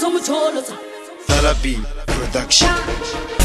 zomjolo zi- Production.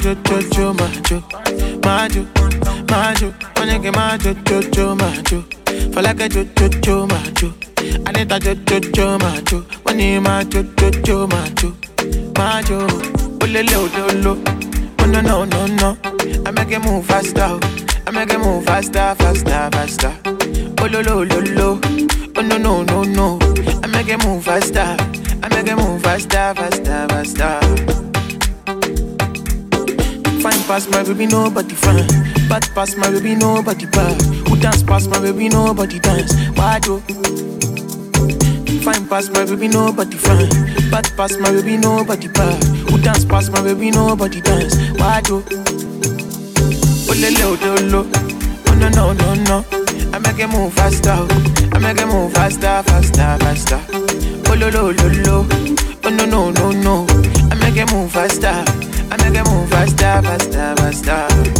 Onege majo, jojo, majo, majo, majo, onege majo, jojo, majo. For like a jojo, majo. Anita jojo, majo. Money majo, jojo, majo, majo. Olele ololo, oh no no no no. I make it move faster. I make it move faster, faster, faster. Ololo ololo, oh no no no no. I make it move faster. I make it move faster, faster, faster. Past my baby, nobody fine. Bad past my baby, nobody bad. Who dance past my baby, nobody dance. Why oh. do? Fine past my baby, nobody fine. Bad past my baby, nobody bad. Who dance past my baby, nobody dance. Why do? Oh, le, le, oh, oh no, no, no, no. I make it move faster. oh. I make it move faster, faster, faster. Oh, lo, lo, lo, lo. Oh, no, no, no, no. I make it move faster. I make it move faster, faster, faster.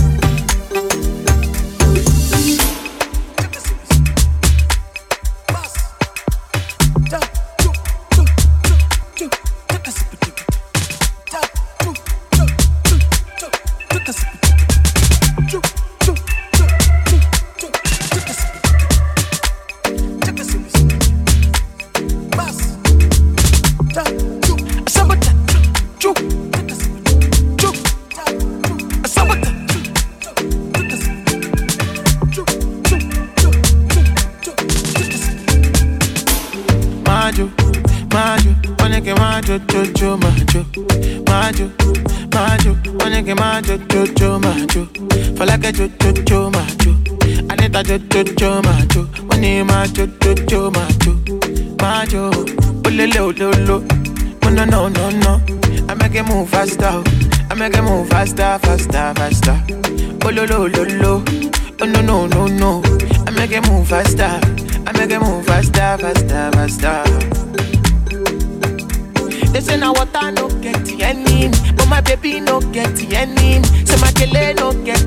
Faster, faster, faster. Oh, ololo ololo, oh no no no no. I make it move faster. I make it move faster, faster, faster. They say now water no get any, but my baby no get any. Say my kele no get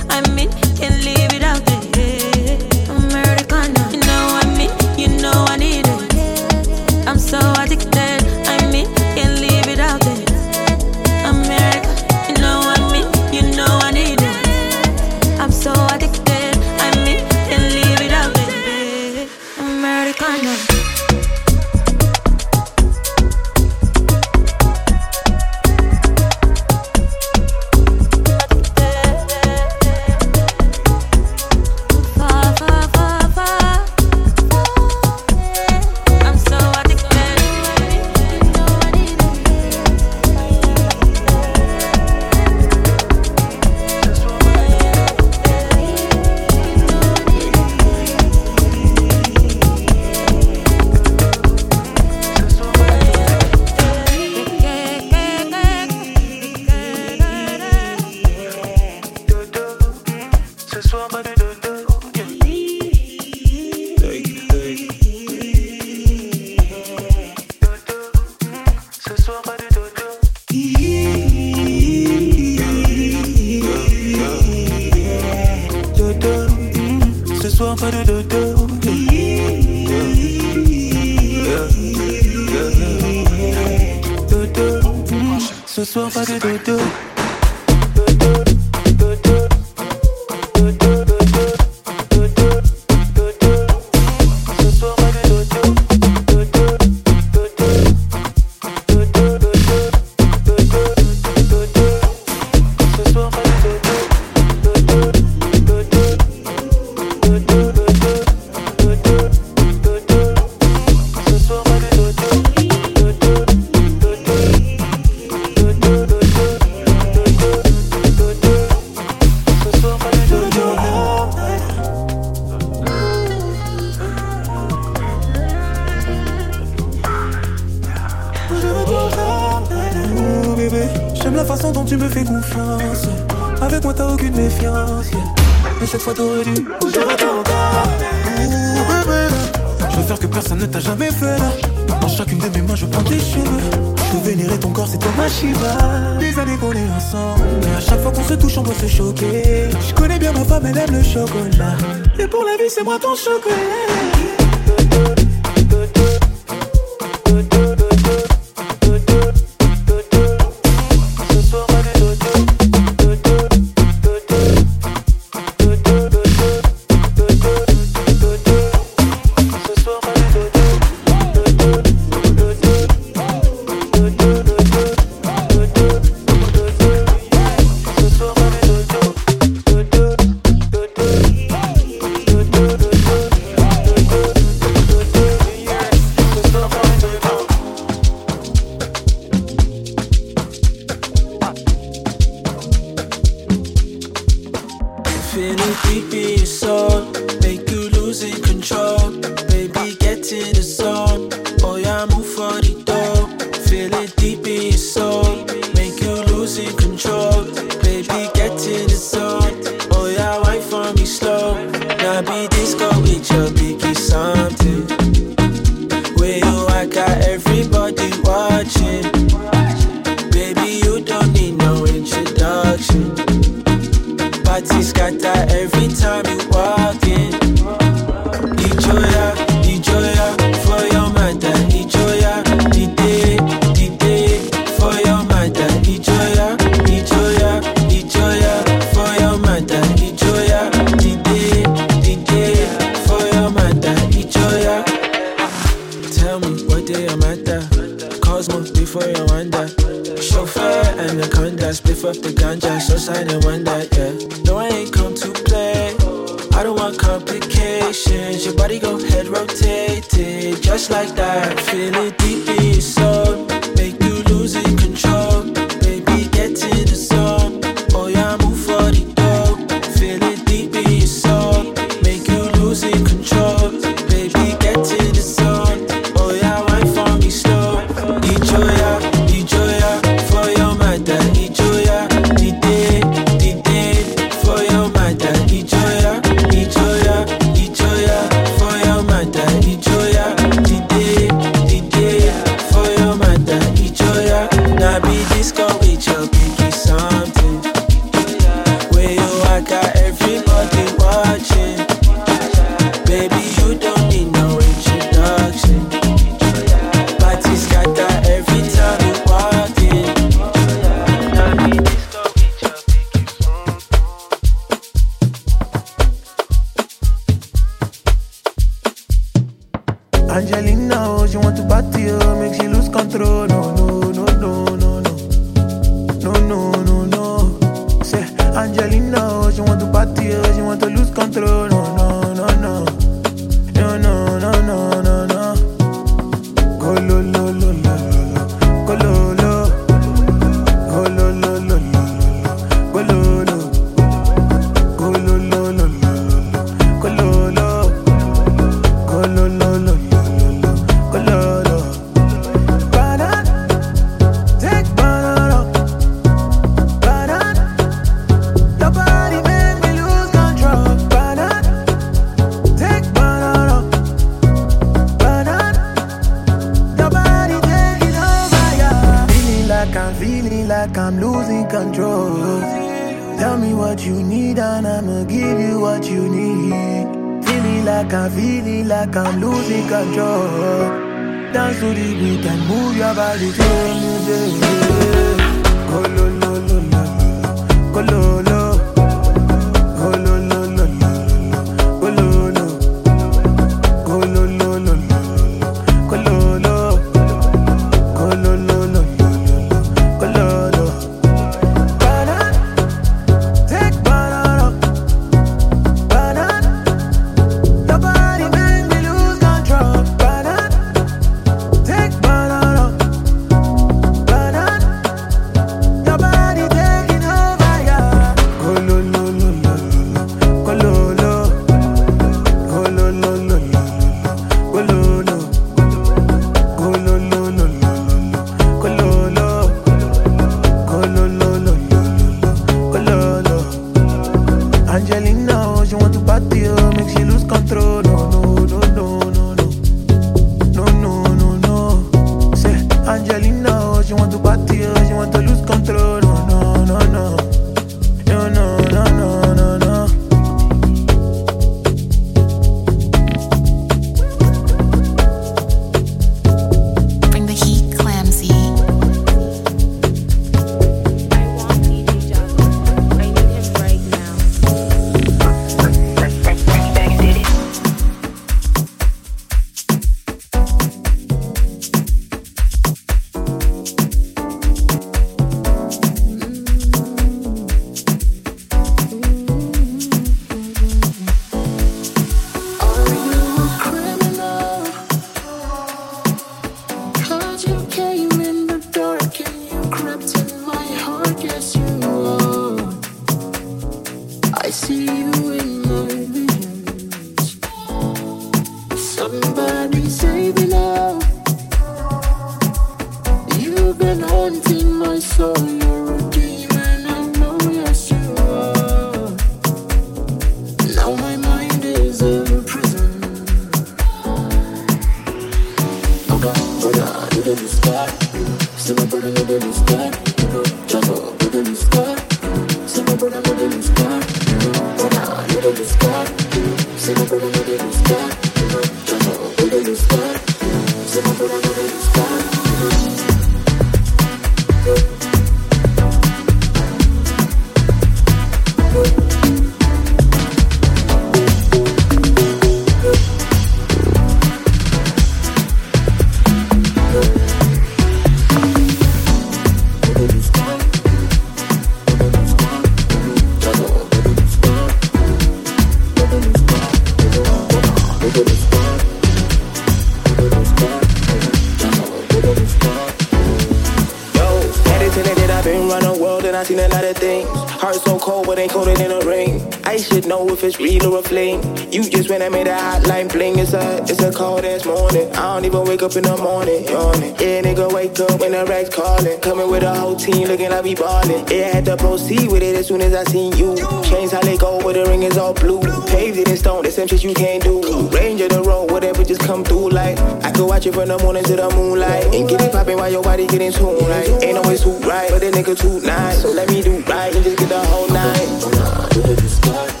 if it's real or a flame. You just went and made a hotline bling. It's a, it's a cold ass morning. I don't even wake up in the morning, yawning. Yeah, nigga, wake up when the racks calling. Coming with a whole team looking like we ballin'. Yeah, I had to proceed with it as soon as I seen you. Chains how they go, but the ring is all blue. Paved it in stone, the same shit you can't do. Range of the road, whatever just come through like. I could watch it from the morning to the moonlight. And get it poppin' while your body getting tuned right. Ain't always too right, but the nigga too nice. So let me do right and just get the whole night.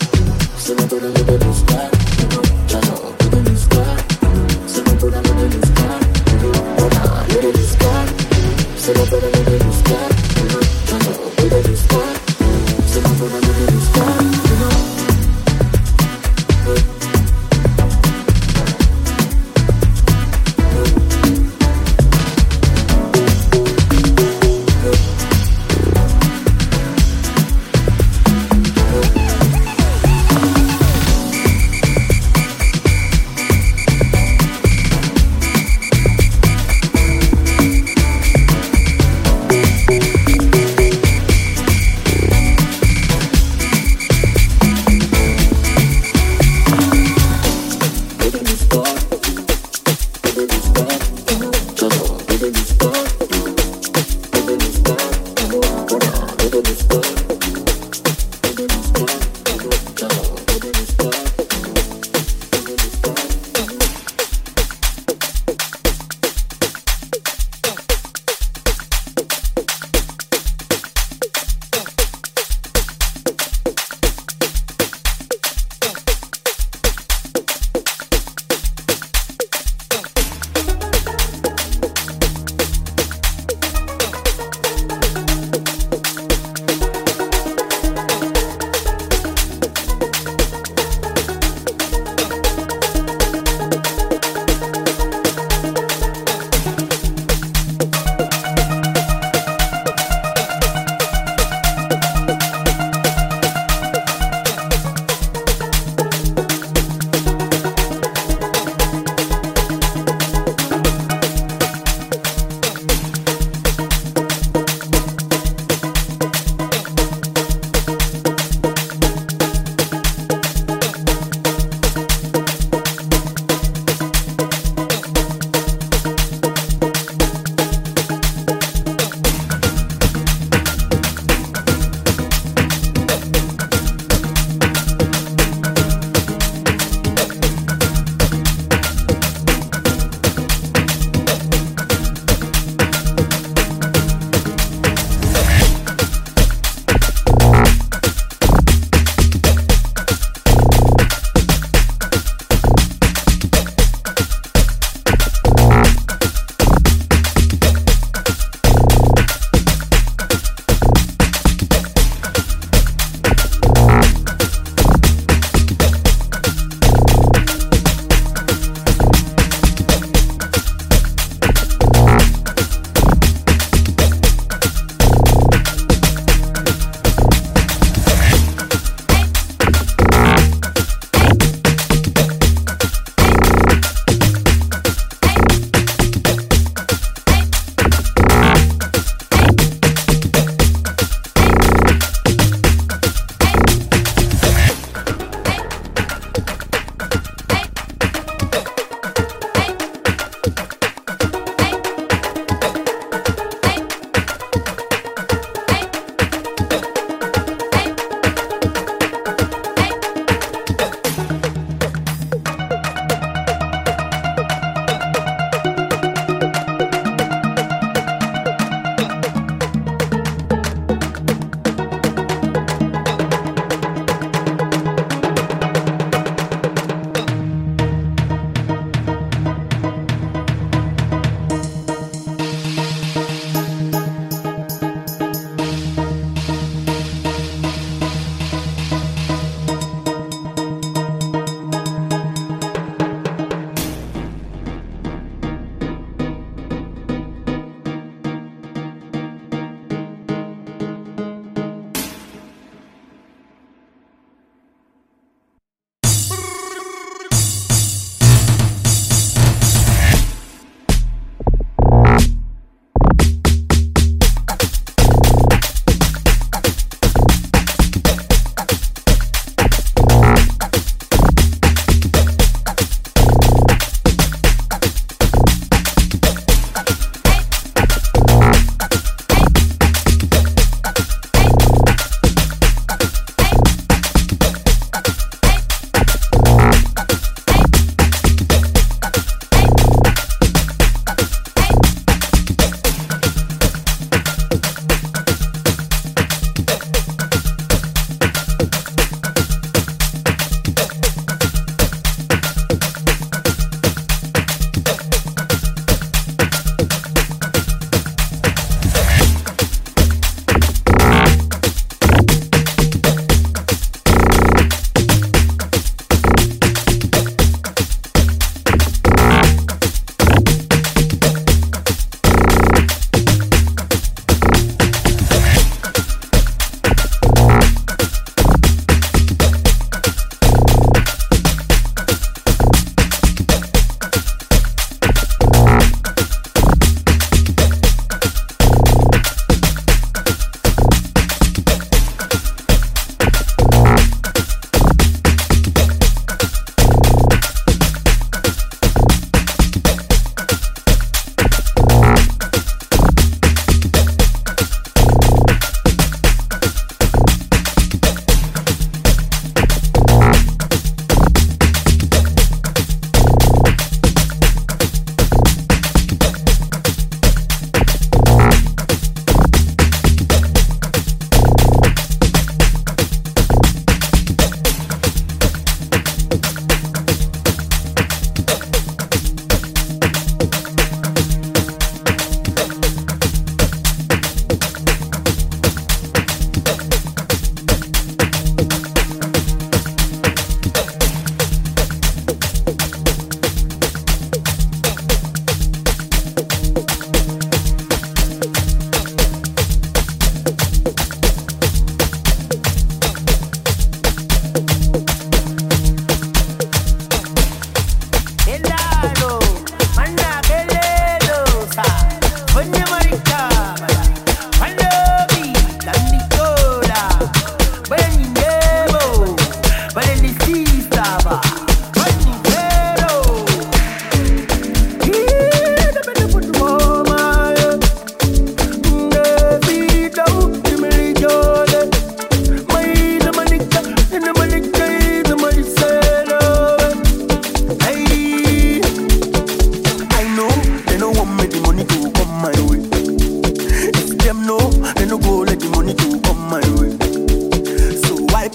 Se me pone de buscar,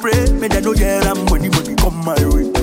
pray, may there no year and money money come my way.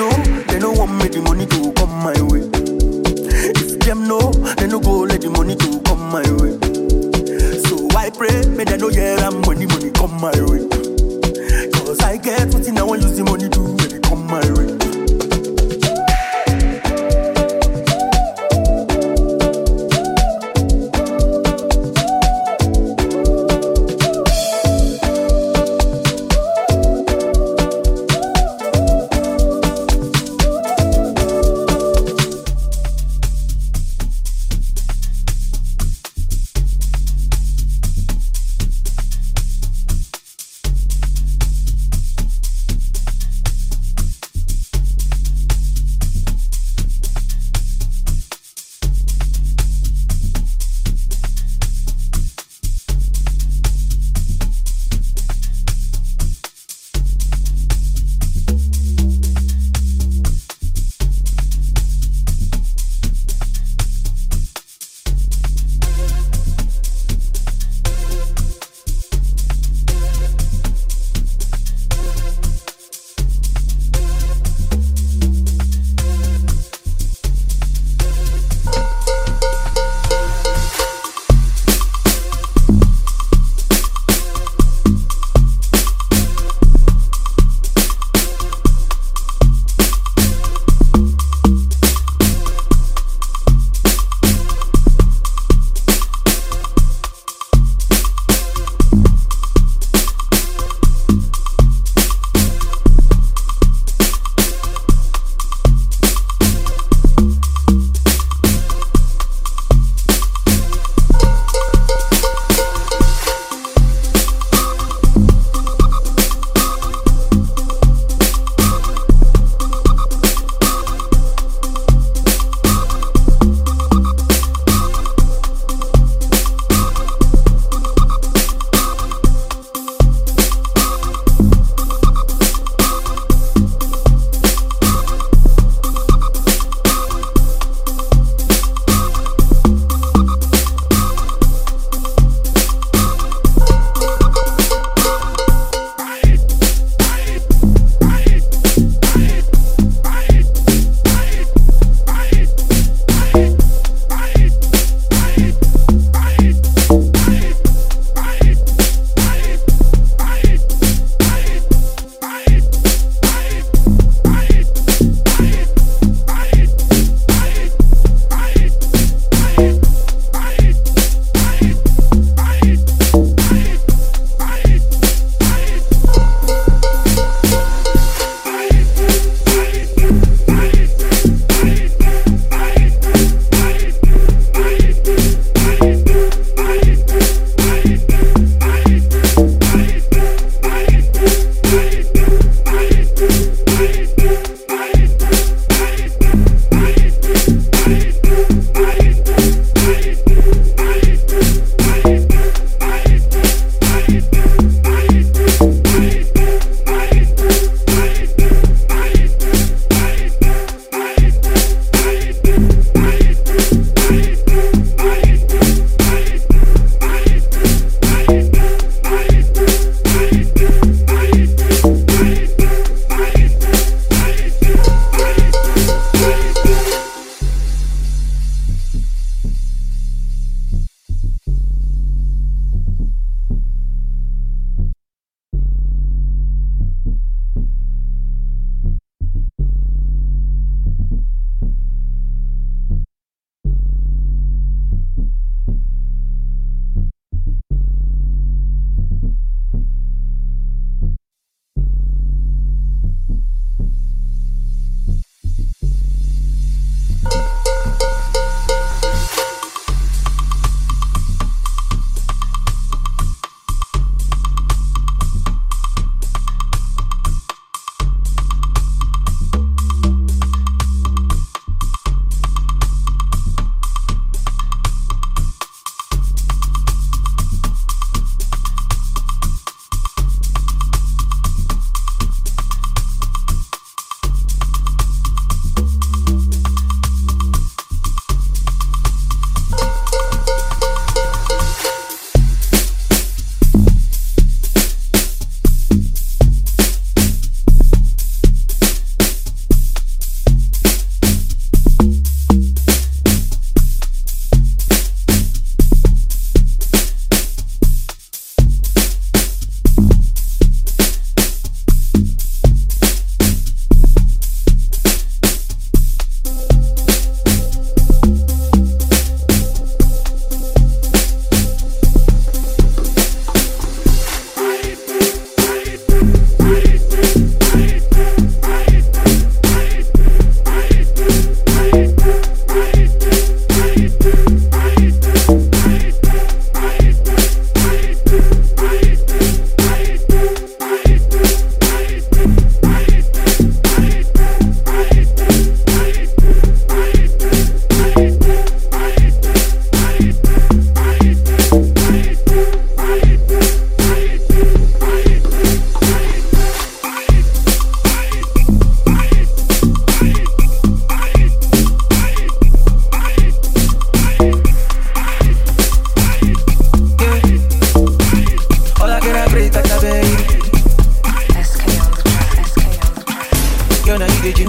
know, they no want me the money to come my way. If them know, they no go let the money to come my way. So I pray, may they know yeah, I'm money, money come my way. Cause I get what I want, use the money to, let come my way.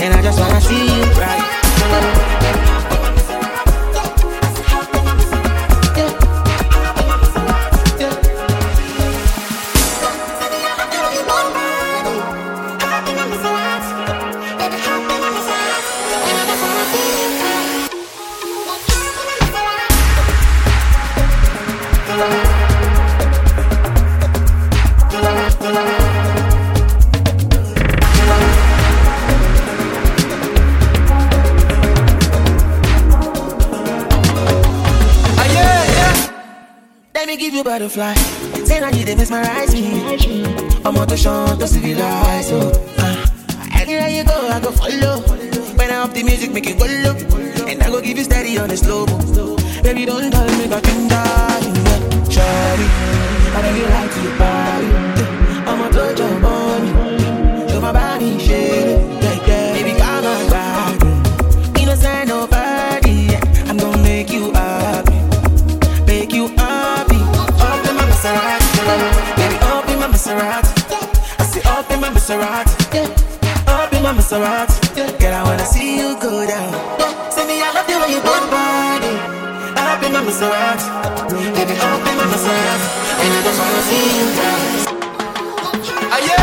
And I just wanna see you right. They mesmerize me. I'm on the show to civilize. So, uh, anywhere you go, I go follow. When I up the music, make it go low. And I go give you steady on the slow mo. Baby, don't tell me that you die. Shawty, I you like to party. I'm a touch your money. Show my body, shit. Maserati. Yeah. Up in my Maserati. Girl, I wanna see you go down. Say me, I love the way you bend body. Up in my Maserati. Baby, up in my Maserati. And I just wanna see you dance. Ah, yeah,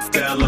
Stella.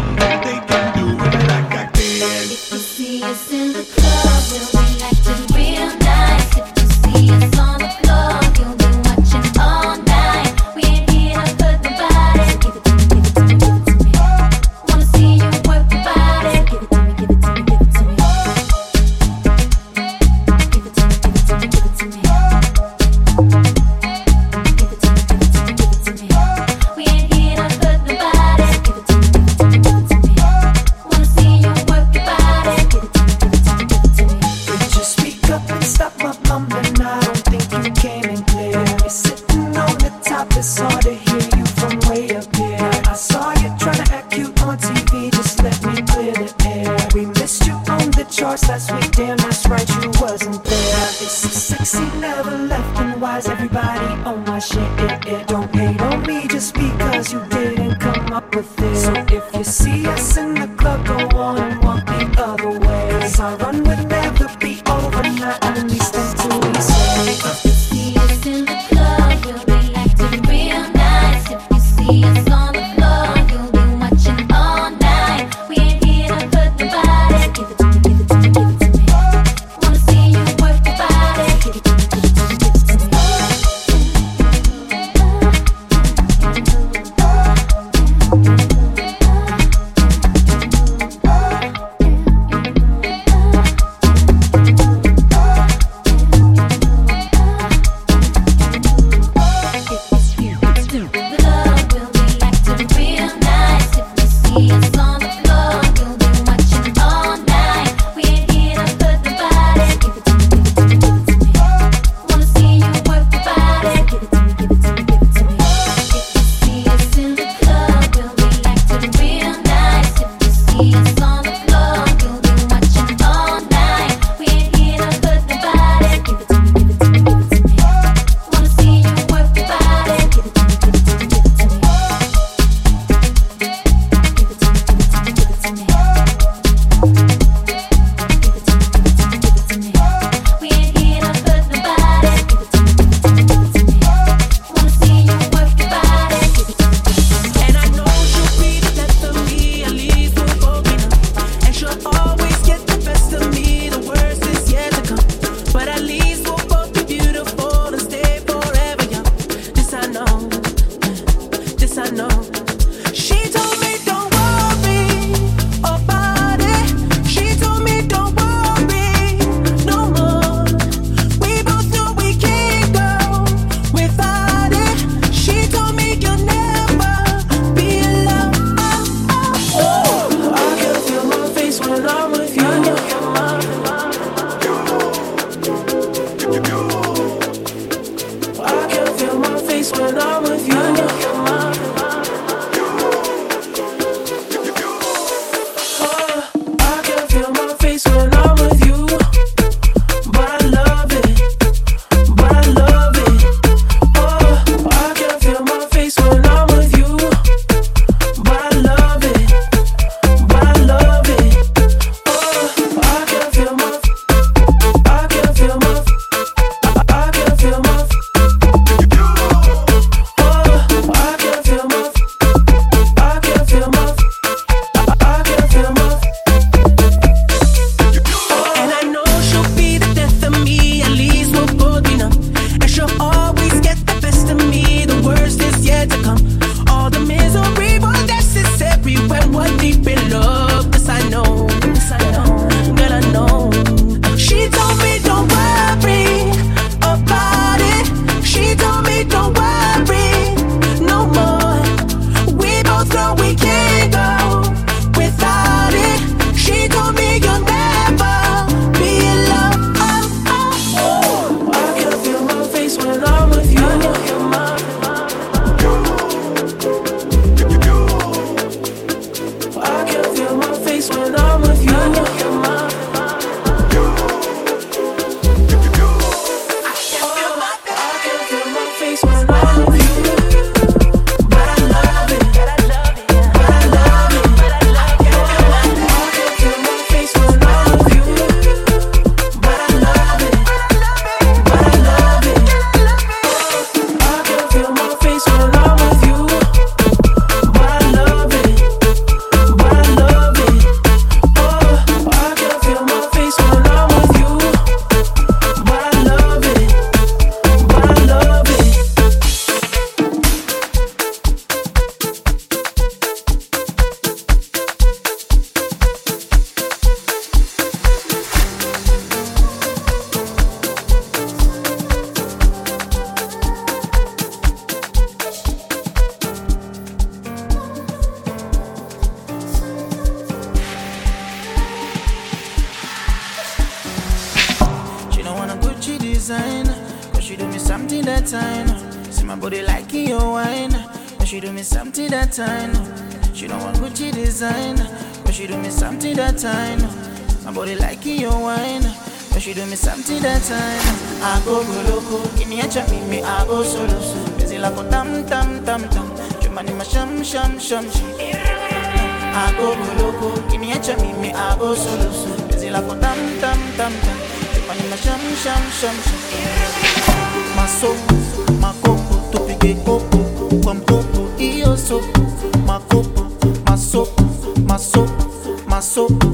paso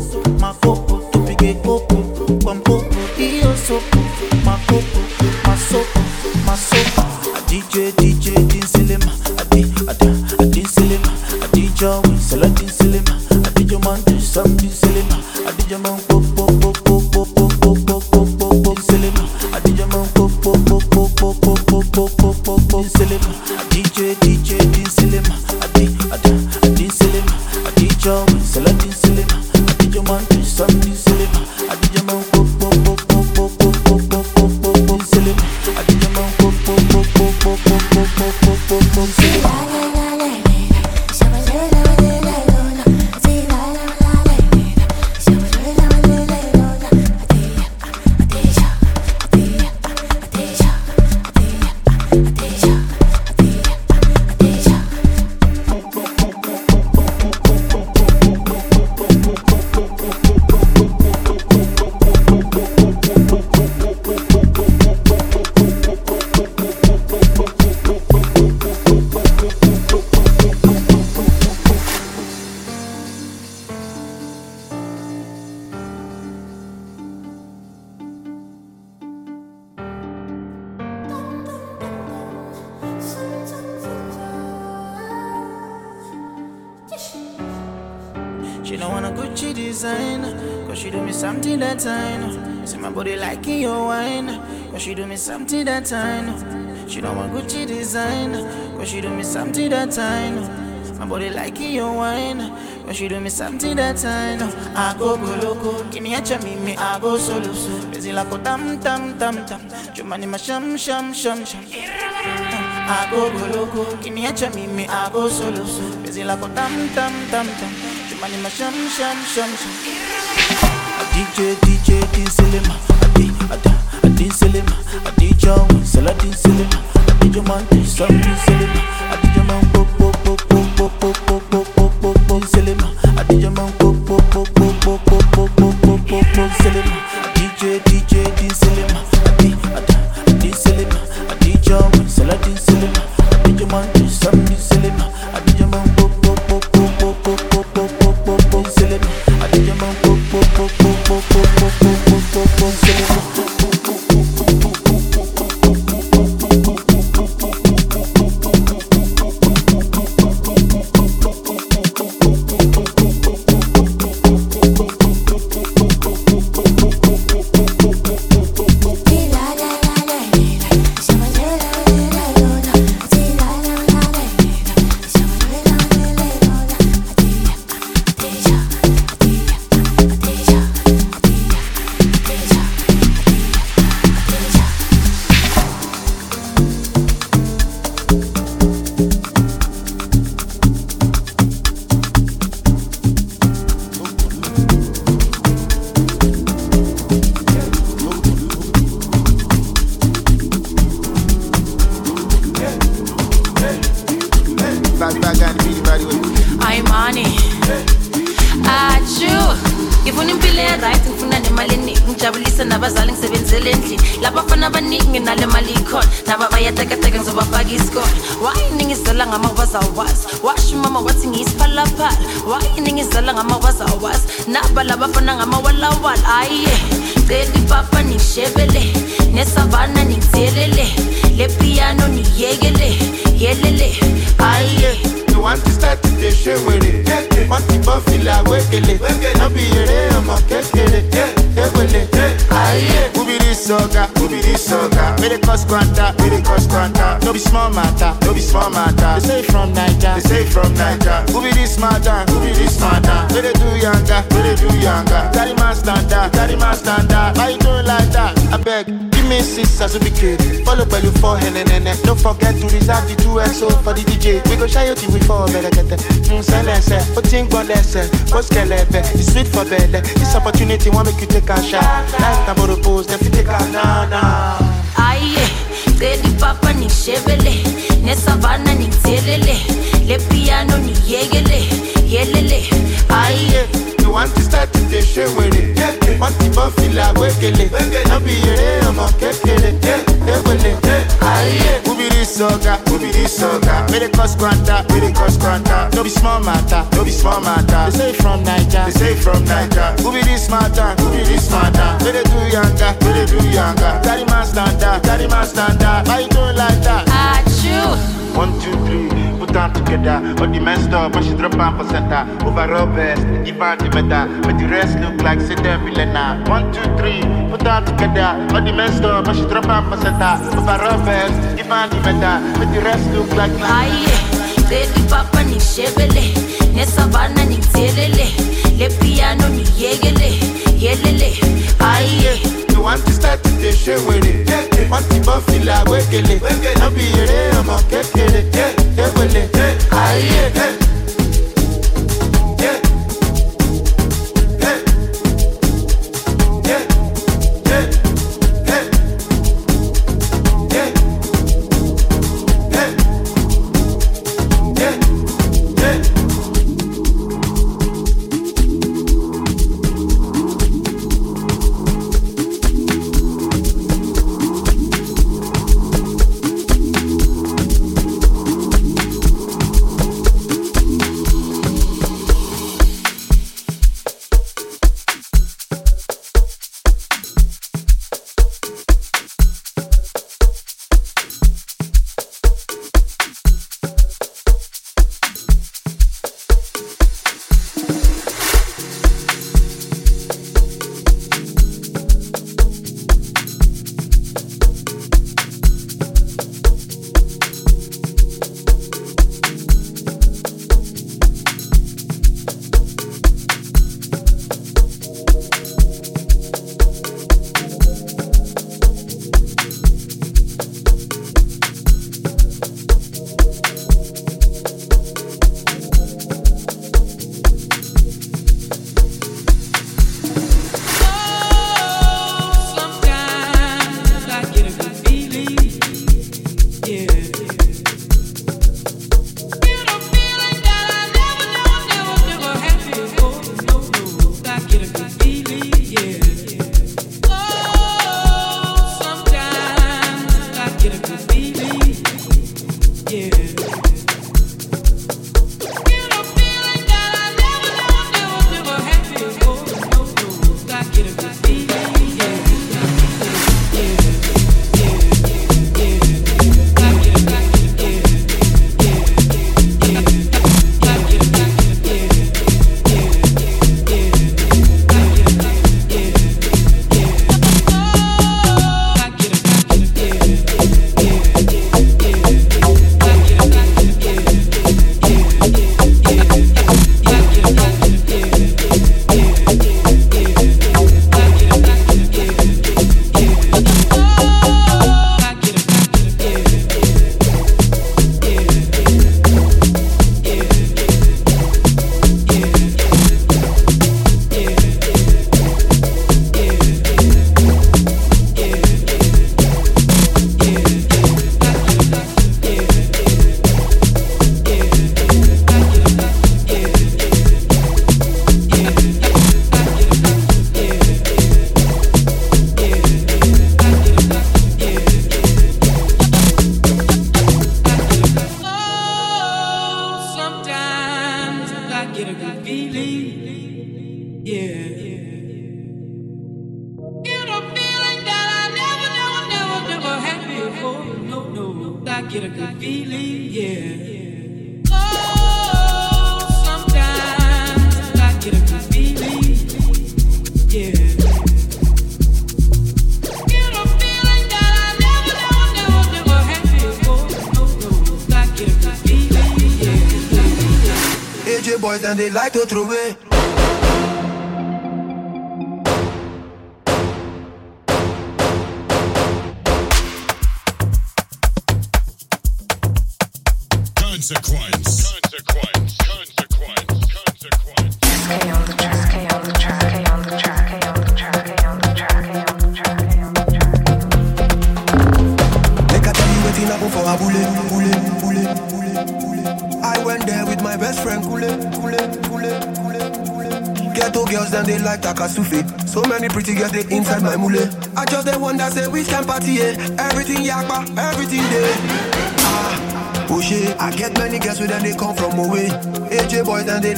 tam tam tam tam, chumani masham sham sham sham. Ako goloko, kiniacha mimi ako solo solo, bezi lako tam tam tam tam, chumani masham sham sham sham. DJ DJ DJ be small matter, no be small matter. They say from Naija, they say from Naija. Who be this matter, who be this matter? Where they do younger, where they do younger. Carry my standard, carry my standard. Why you doing like that? I beg. Give me six as we kid. Follow by you for Helene. Don't forget to reserve the two XO for the DJ. We go shy out we fall. better get that. What's Oting Bolese, Boskelebe. It's sweet for better. This opportunity won't make you take a shot. Last time I propose, then you take a na na. Aye. Beli papa nikushebele Nesavana nikuthelele Le piano niyekele Yelele Aye. You want to start to dey ṣe wèrè. Wọ́n ti bọ́ fìlà wékele. No be eré ọmọ kékeré. Ewele. Ayé. Ubiri sọ̀gà. Ubiri sọ̀gà. Wey dey cause kwanta. Wey dey cause kwanta. No be small matter. No be small matter. They say from Naija. They say from Naija. Ubiri smarter. Wey dey do yanga. Wey dey do yanga. Carry man standard. Carry man standard. Why you doing like that? achoo. One, two, three, put them together. All the messed up, but she drop am for center. Overall best, give her the medal. But the rest look like say them billionaire. One, two, three, put them together. All the messed up, but she drop am for center. Overall best, give her the medal. But the rest look like Aye, gedi papa ni shebele, ne savana ni telele, le piano ni yegele, yelele. Aye, want to start the show with it. Want to buffy la wekele. No be a ọmọ kékeré. Ewele. Aye.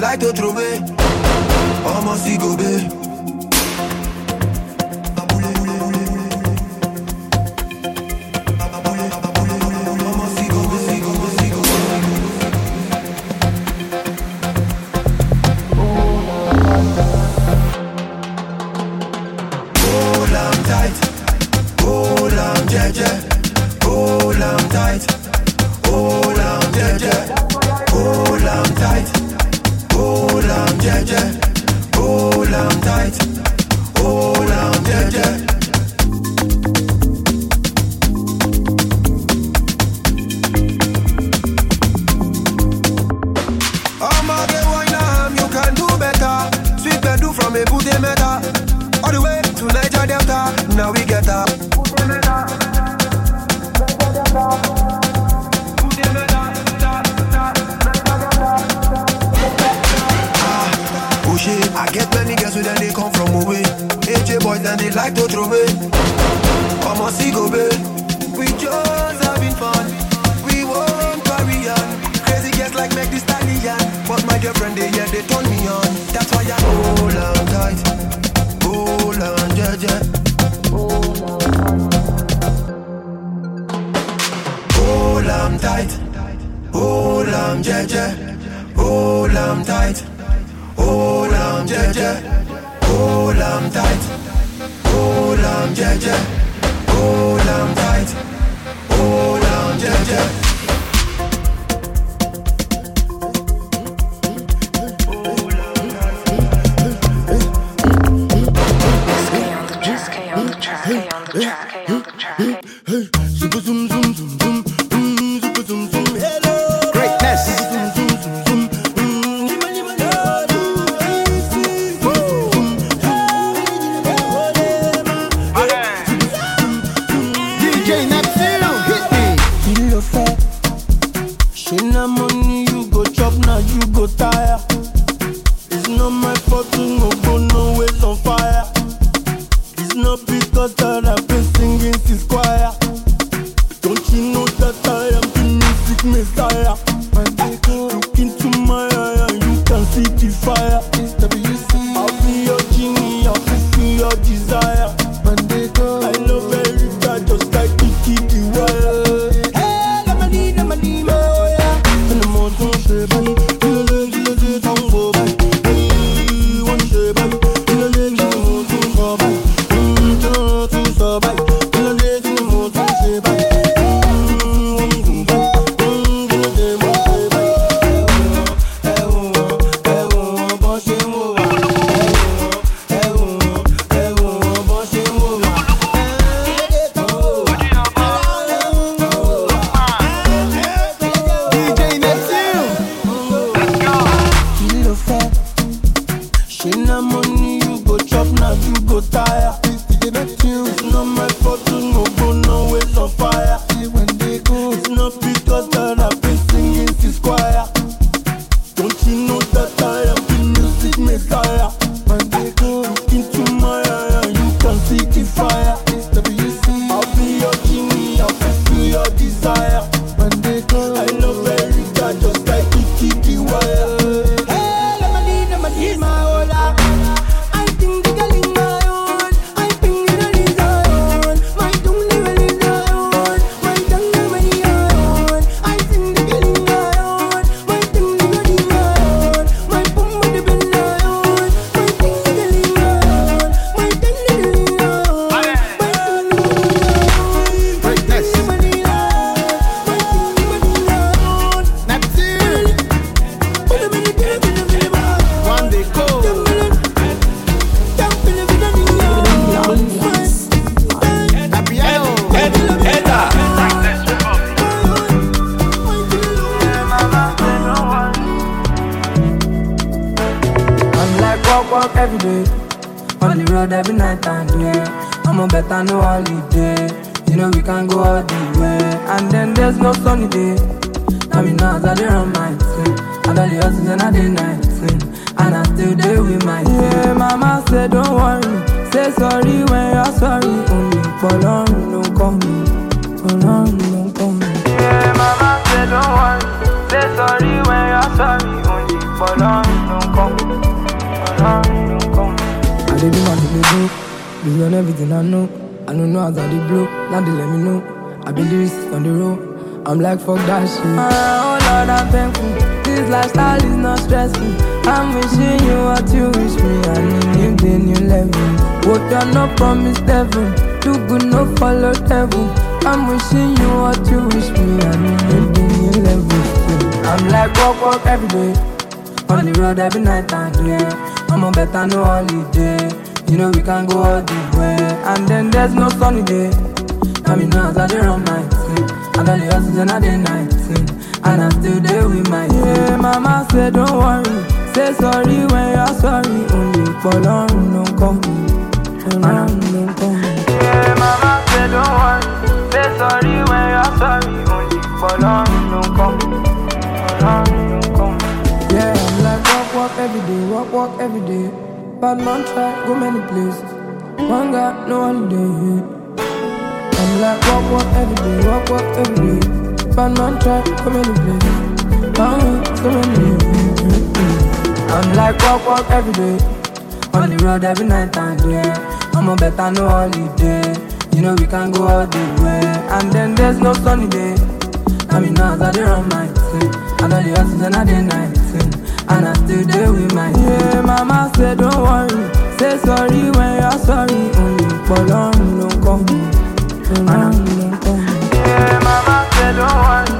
like to truth. fire. I'll be your genie, I'll fulfill your desire. I'm a better no holiday. You know we can go all the way. And then there's no sunny day. I mean, now I dey run my thing. I got the hustle and I night thing. And I still dey with my yeah. Mama say don't worry. Say sorry when you're sorry. Only Ọlọ́run ló ń kọ́ mi. Ọlọ́run ló ń kọ́ mi. Yeah, mama say don't worry. Say sorry when you're sorry. Only Ọlọ́run ló ń kọ́ mi. Ọlọ́run ló ń kọ́ mi. I dey do my daily Based on everything I know. I don't know how I dey blow. Now they let me know. I been this on the road. I'm like fuck that shit. Uh, oh Lord, I'm thankful. This lifestyle is not stressful. I'm wishing you what you wish me. I need the new level. What you no promise devil. Do good, no follow devil. I'm wishing you what you wish me. I need the new level. I'm like walk, walk every day. On the road every night and day. I'm a better no holiday. You know we can go all the way. And then there's no sunny day. I mean, now I dey run my thing. I got the hustle and I dey night. And I still there with my yeah. Mama say don't worry. Say sorry when you're sorry. Only ń kọ́ mi. Ọlọ́run ló ń kọ́ mi. Yeah, mama say don't worry. Say sorry when you're sorry. Only ń kọ́ mi. Ọlọ́run ló ń kọ́ mi. Yeah, I'm like walk, walk every day, walk, walk every day. Bad man try, go many places. One guy, no holiday. I'm like walk, walk every day, walk, walk every day. Bad man try, go many places. Found me, so many. I'm like walk, walk every day. On the road every night and day. I'm a better no holiday. You know we can go all the way. And then there's no sunny day. I mean, now I dey run my thing. I got the hustle and I dey night thing. And I still there with my yeah. Mama say don't worry. Say sorry when you're sorry. Only Ọlọ́run ló ń kọ́ mi. Ọlọ́run ló ń kọ́ mi. Yeah, mama say don't worry.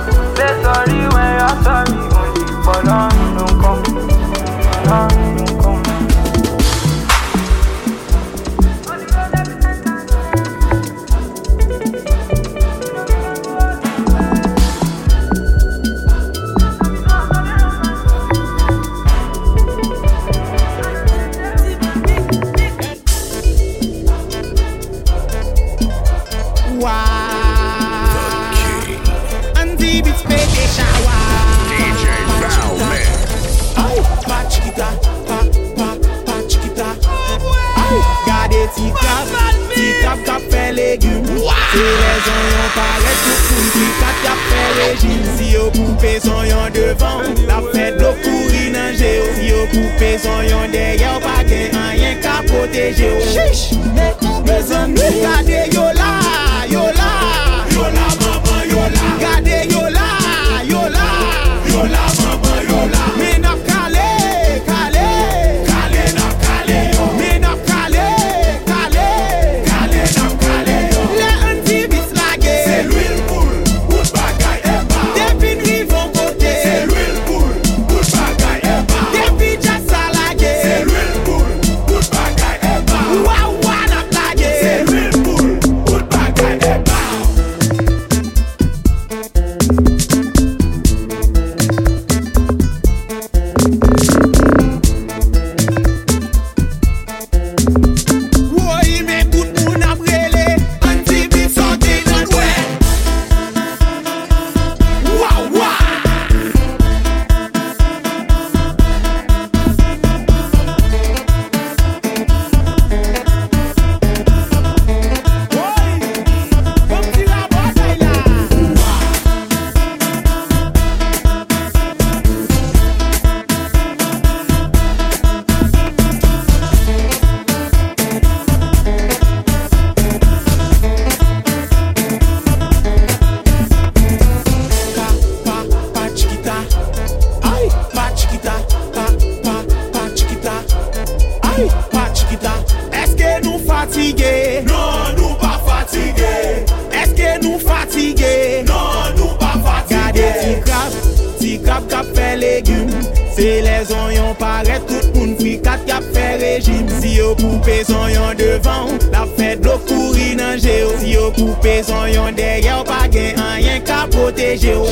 yon yon deye ou pa gen an yon ka proteje ou.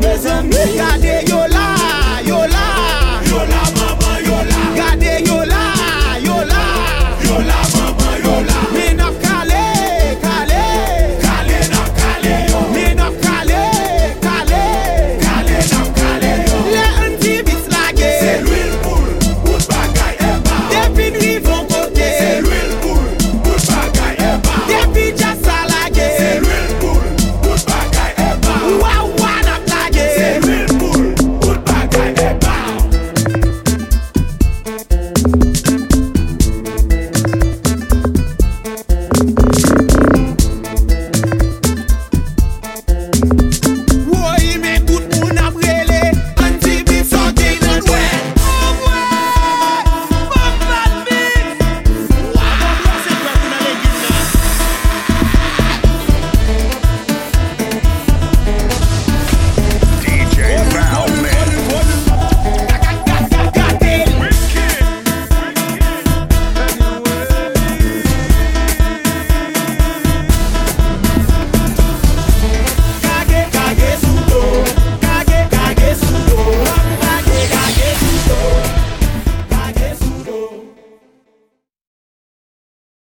Me zami gade yon